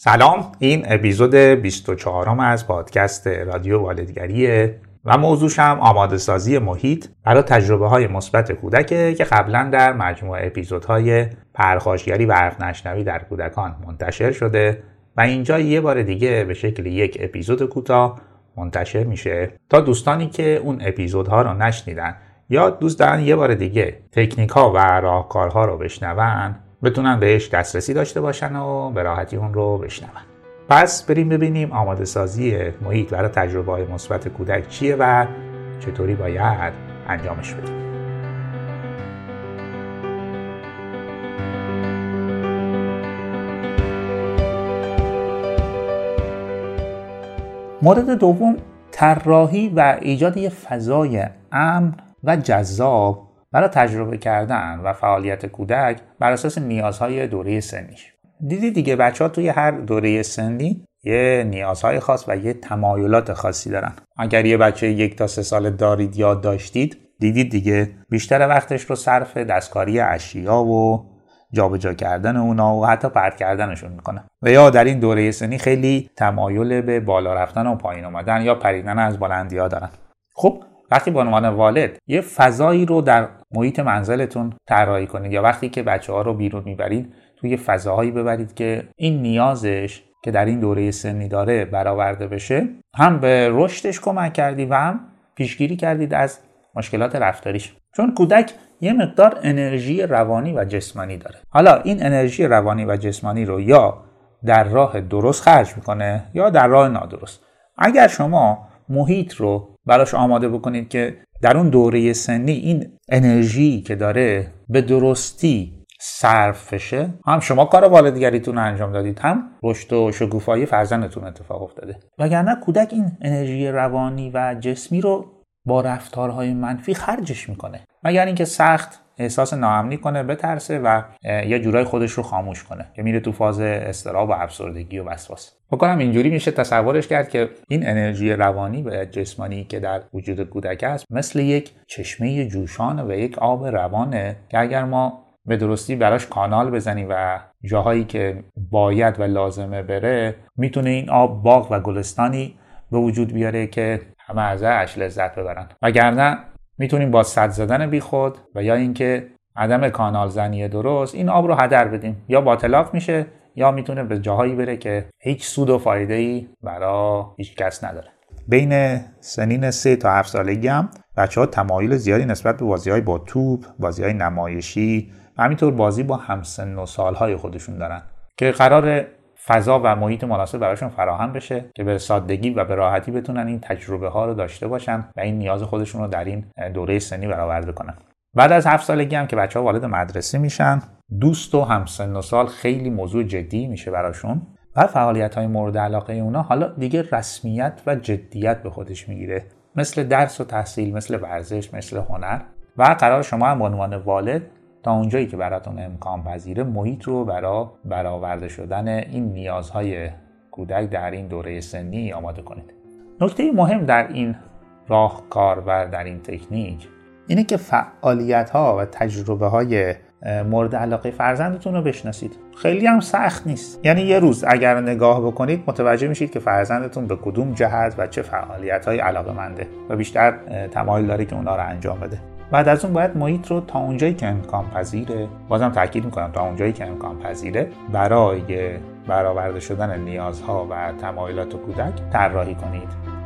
سلام این اپیزود 24 از پادکست رادیو والدگریه و موضوعش هم آماده سازی محیط برای تجربه های مثبت کودکه که قبلا در مجموعه اپیزودهای پرخاشگری و عرق نشنوی در کودکان منتشر شده و اینجا یه بار دیگه به شکل یک اپیزود کوتاه منتشر میشه. تا دوستانی که اون اپیزودها رو نشنیدن یا دوست دارن یه بار دیگه تکنیک ها و راهکارها رو بشنون بتونن بهش دسترسی داشته باشن و به راحتی اون رو بشنون. پس بریم ببینیم آماده سازی محیط برای تجربه های مثبت کودک چیه و چطوری باید انجامش بدیم مورد دوم طراحی و ایجاد یه فضای امن و جذاب برای تجربه کردن و فعالیت کودک بر اساس نیازهای دوره سنیش. دیدی دیگه بچه ها توی هر دوره سنی یه نیازهای خاص و یه تمایلات خاصی دارن. اگر یه بچه یک تا سه سال دارید یا داشتید دیدید دیگه بیشتر وقتش رو صرف دستکاری اشیا و جابجا کردن اونا و حتی پرت کردنشون می‌کنه. و یا در این دوره سنی خیلی تمایل به بالا رفتن و پایین اومدن یا پریدن از بلندی ها دارن. خب وقتی به عنوان والد یه فضایی رو در محیط منزلتون طراحی کنید یا وقتی که بچه ها رو بیرون می‌برید توی فضاهایی ببرید که این نیازش که در این دوره سنی داره برآورده بشه هم به رشدش کمک کردی و هم پیشگیری کردید از مشکلات رفتاریش. چون کودک یه مقدار انرژی روانی و جسمانی داره. حالا این انرژی روانی و جسمانی رو یا در راه درست خرج می‌کنه یا در راه نادرست. اگر شما محیط رو براش آماده بکنید که در اون دوره سنی این انرژی که داره به درستی صرف بشه هم شما کار والدگریتون انجام دادید هم رشد و شکوفایی فرزندتون اتفاق افتاده. وگرنه کودک این انرژی روانی و جسمی رو با رفتارهای منفی خرجش می‌کنه. مگر اینکه سخت احساس ناامنی کنه بترسه و یه جورای خودش رو خاموش کنه که میره تو فاز استراب و افسردگی و وسواس. بکنم اینجوری میشه تصورش کرد که این انرژی روانی و جسمانی که در وجود کودک است مثل یک چشمه جوشان و یک آب روانه که اگر ما به درستی براش کانال بزنیم و جاهایی که باید و لازمه بره می‌تونه این آب باغ و گلستانی به وجود بیاره که همه ازش لذت ببرن. وگرنه می‌تونیم با صد زدن بیخود و یا اینکه عدم کانال زنی درست این آب رو هدر بدیم. یا باطلاق میشه یا می‌تونه به جاهایی بره که هیچ سود و فایده ای برای هیچ کس نداره. بین سنین سه تا هفت سالگی هم بچه ها تمایل زیادی نسبت به بازی های با توپ، بازی های نمایشی و همینطور بازی با همسن و سالهای خودشون دارن که قرار فضا و محیط مناسب براشون فراهم بشه که به سادگی و به راحتی بتونن این تجربه ها رو داشته باشن و این نیاز خودشون رو در این دوره سنی برآورده کنن بعد از هفت سالگی هم که بچه ها وارد مدرسه میشن دوست و همسن و سال خیلی موضوع جدی میشه براشون و فعالیت های مورد علاقه اونا حالا دیگه رسمیت و جدیت به خودش می‌گیره. مثل درس و تحصیل مثل ورزش مثل هنر. و قرار شما هم به عنوان والد اونجایی که براتون امکان پذیره محیط رو برای برآورده شدن این نیازهای کودک در این دوره سنی آماده کنید. نکته مهم در این راهکار و در این تکنیک اینه که فعالیت ها و تجربه های مورد علاقه فرزندتون رو بشناسید. خیلی هم سخت نیست. یعنی یه روز اگر نگاه بکنید متوجه میشید که فرزندتون به کدوم جهت و چه فعالیت های علاقه منده و بیشتر تمایل داره که اونا رو انجام بده. بعد از اون باید محیط رو تا اونجایی که امکان پذیره بازم تاکید می‌کنم تا اونجایی که امکان پذیره برای برآورده شدن نیازها و تمایلات کودک طراحی کنید.